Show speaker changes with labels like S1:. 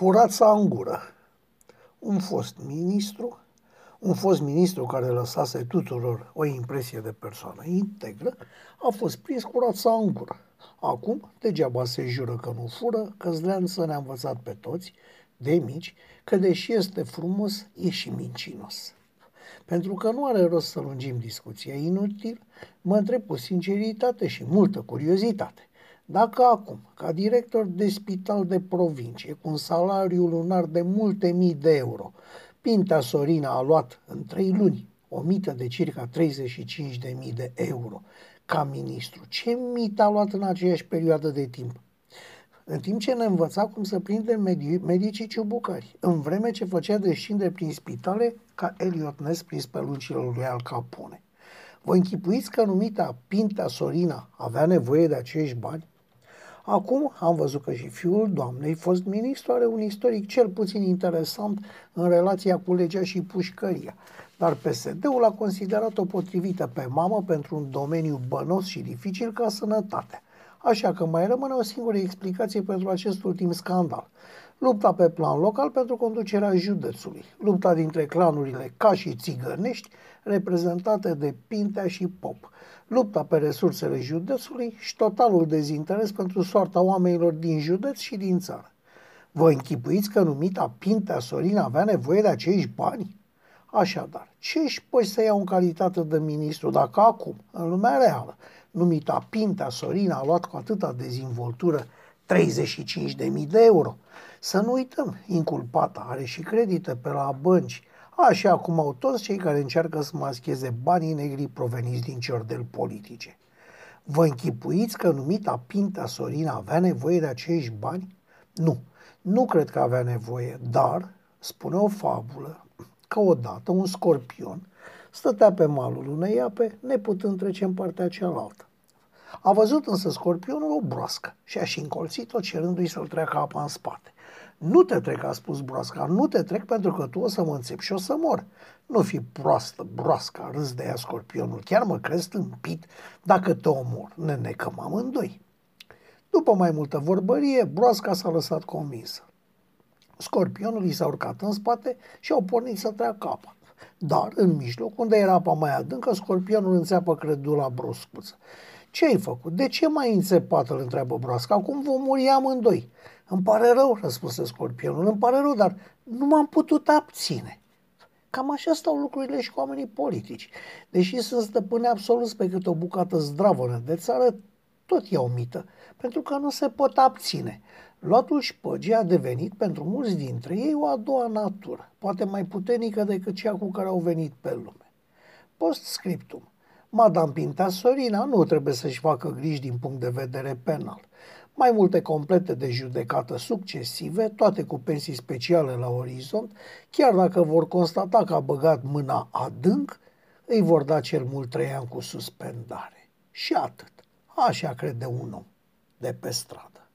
S1: Curața în gură. Un fost ministru, un fost ministru care lăsase tuturor o impresie de persoană integră, a fost prins curața în gură. Acum, degeaba se jură că nu fură, că Zdreanță ne-a învățat pe toți, de mici, că deși este frumos, e și mincinos. Pentru că nu are rost să lungim discuția inutil, mă întreb cu sinceritate și multă curiozitate. Dacă acum, ca director de spital de provincie, cu un salariu lunar de multe mii de euro, Pinta Sorina a luat în trei luni o mită de circa 35 de mii de euro ca ministru, ce mită a luat în aceeași perioadă de timp? În timp ce ne învăța cum să prinde medicii ciubucari, în vreme ce făcea descinde prin spitale ca Eliot Ness prins pe lungile lui Al Capone. Vă închipuiți că numita Pinta Sorina avea nevoie de acești bani? Acum am văzut că și fiul doamnei, fost ministru, are un istoric cel puțin interesant în relația cu legea și pușcăria. Dar PSD-ul a considerat-o potrivită pe mamă pentru un domeniu bănos și dificil ca sănătatea. Așa că mai rămâne o singură explicație pentru acest ultim scandal. Lupta pe plan local pentru conducerea județului. Lupta dintre clanurile ca și țigănești, reprezentate de Pintea și Pop lupta pe resursele județului și totalul dezinteres pentru soarta oamenilor din județ și din țară. Vă închipuiți că numita Pintea Sorin avea nevoie de acești bani? Așadar, ce își poți să iau în calitate de ministru dacă acum, în lumea reală, numita Pintea Sorin a luat cu atâta dezvoltură 35.000 de euro? Să nu uităm, inculpata are și credite pe la bănci, așa cum au toți cei care încearcă să mascheze banii negri proveniți din ciordel politice. Vă închipuiți că numita Pinta Sorina avea nevoie de acești bani? Nu, nu cred că avea nevoie, dar spune o fabulă că odată un scorpion stătea pe malul unei ape, neputând trece în partea cealaltă. A văzut însă scorpionul o broască și a și încolțit-o cerându-i să-l treacă apa în spate. Nu te trec, a spus broasca, nu te trec pentru că tu o să mă înțepi și o să mor. Nu fi proastă, broasca, râs de ea scorpionul, chiar mă crezi tâmpit dacă te omor, ne necăm amândoi. După mai multă vorbărie, broasca s-a lăsat convinsă. Scorpionul i s-a urcat în spate și au pornit să treacă apa. Dar, în mijloc, unde era apa mai adâncă, scorpionul înțeapă credula broscuță. Ce ai făcut? De ce mai înțepat? îl întreabă broasca. Acum vom muri amândoi. Îmi pare rău, răspunse scorpionul, îmi pare rău, dar nu m-am putut abține. Cam așa stau lucrurile și cu oamenii politici. Deși sunt stăpâne absolut pe câte o bucată zdravănă de țară, tot iau mită, pentru că nu se pot abține. Luatul șpăgii a devenit pentru mulți dintre ei o a doua natură, poate mai puternică decât cea cu care au venit pe lume. Post scriptum. Madame Pinta Sorina nu trebuie să-și facă griji din punct de vedere penal mai multe complete de judecată succesive, toate cu pensii speciale la orizont, chiar dacă vor constata că a băgat mâna adânc, îi vor da cel mult trei ani cu suspendare. Și atât. Așa crede un om de pe stradă.